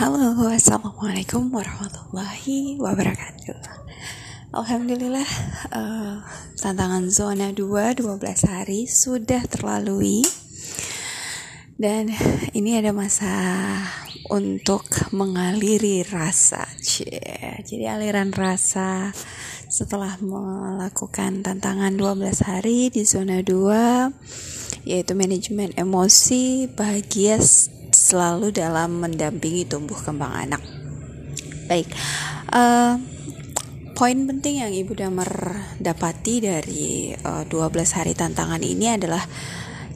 Halo, Assalamualaikum warahmatullahi wabarakatuh Alhamdulillah uh, Tantangan zona 2 12 hari sudah terlalui Dan ini ada masa untuk mengaliri rasa Cie. Jadi aliran rasa setelah melakukan tantangan 12 hari di zona 2 Yaitu manajemen emosi, bahagia selalu dalam mendampingi tumbuh kembang anak. Baik, uh, poin penting yang Ibu Damar dapati dari uh, eh, 12 hari tantangan ini adalah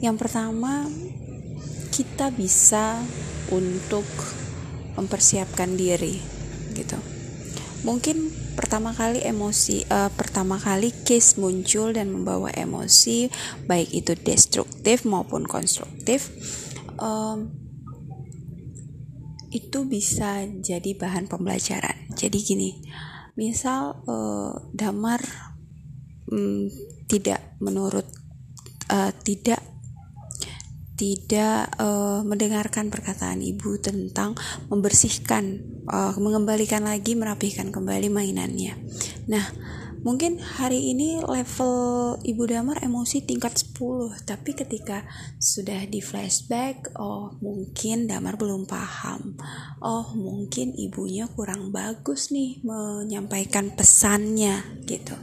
yang pertama kita bisa untuk mempersiapkan diri gitu. Mungkin pertama kali emosi uh, pertama kali case muncul dan membawa emosi baik itu destruktif maupun konstruktif um, itu bisa jadi bahan pembelajaran. Jadi gini, misal uh, damar um, tidak menurut uh, tidak tidak uh, mendengarkan perkataan ibu tentang membersihkan, uh, mengembalikan lagi, merapihkan kembali mainannya. Nah, mungkin hari ini level Ibu Damar emosi tingkat 10 tapi ketika sudah di flashback oh mungkin Damar belum paham. Oh mungkin ibunya kurang bagus nih menyampaikan pesannya gitu.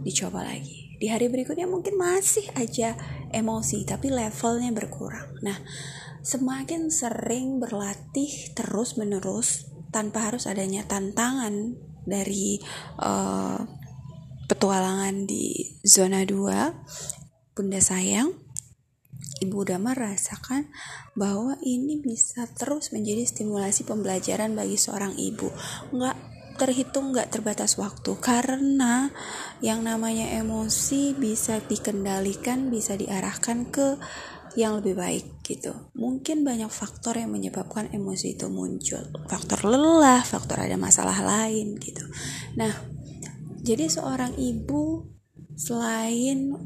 Dicoba lagi. Di hari berikutnya mungkin masih aja emosi tapi levelnya berkurang. Nah semakin sering berlatih terus menerus tanpa harus adanya tantangan dari uh, petualangan di zona 2 Bunda sayang. Ibu udah merasakan bahwa ini bisa terus menjadi stimulasi pembelajaran bagi seorang ibu. Nggak terhitung nggak terbatas waktu. Karena yang namanya emosi bisa dikendalikan bisa diarahkan ke yang lebih baik gitu. Mungkin banyak faktor yang menyebabkan emosi itu muncul. Faktor lelah faktor ada masalah lain gitu. Nah jadi seorang ibu selain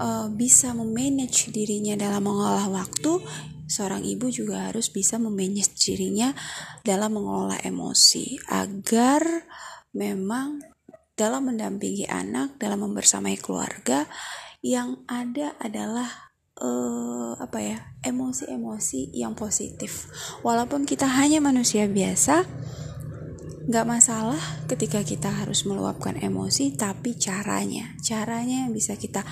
uh, bisa memanage dirinya dalam mengolah waktu, seorang ibu juga harus bisa memanage dirinya dalam mengelola emosi agar memang dalam mendampingi anak, dalam membersamai keluarga yang ada adalah uh, apa ya emosi-emosi yang positif. Walaupun kita hanya manusia biasa, nggak masalah ketika kita harus meluapkan emosi tapi caranya. Caranya yang bisa kita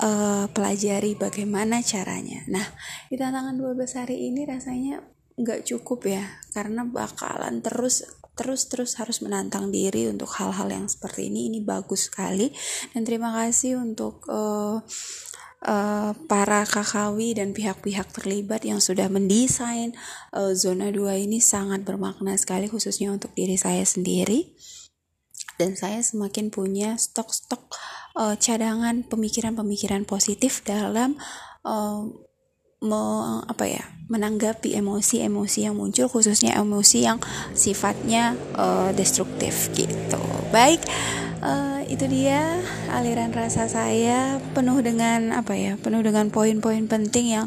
uh, pelajari bagaimana caranya. Nah di tantangan 12 hari ini rasanya nggak cukup ya karena bakalan terus terus terus harus menantang diri untuk hal-hal yang seperti ini. Ini bagus sekali. Dan terima kasih untuk uh, uh, para kakawi dan pihak-pihak terlibat yang sudah mendesain uh, zona 2 ini sangat bermakna sekali khususnya untuk diri saya sendiri. Dan saya semakin punya stok-stok uh, cadangan pemikiran-pemikiran positif dalam uh, me, apa ya menanggapi emosi-emosi yang muncul khususnya emosi yang sifatnya uh, destruktif gitu. Baik uh, itu dia aliran rasa saya penuh dengan apa ya penuh dengan poin-poin penting yang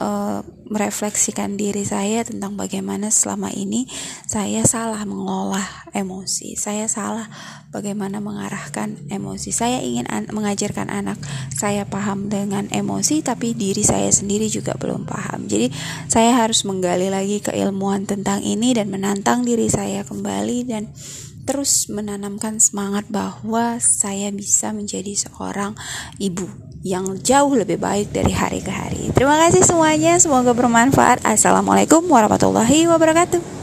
uh, merefleksikan diri saya tentang bagaimana selama ini saya salah mengolah emosi. Saya salah bagaimana mengarahkan emosi. Saya ingin an mengajarkan anak saya paham dengan emosi tapi diri saya sendiri juga belum paham. Jadi saya harus menggali lagi keilmuan tentang ini dan menantang diri saya kembali dan terus menanamkan semangat bahwa saya bisa menjadi seorang ibu yang jauh lebih baik dari hari ke hari. Terima kasih semuanya, semoga bermanfaat. Assalamualaikum warahmatullahi wabarakatuh.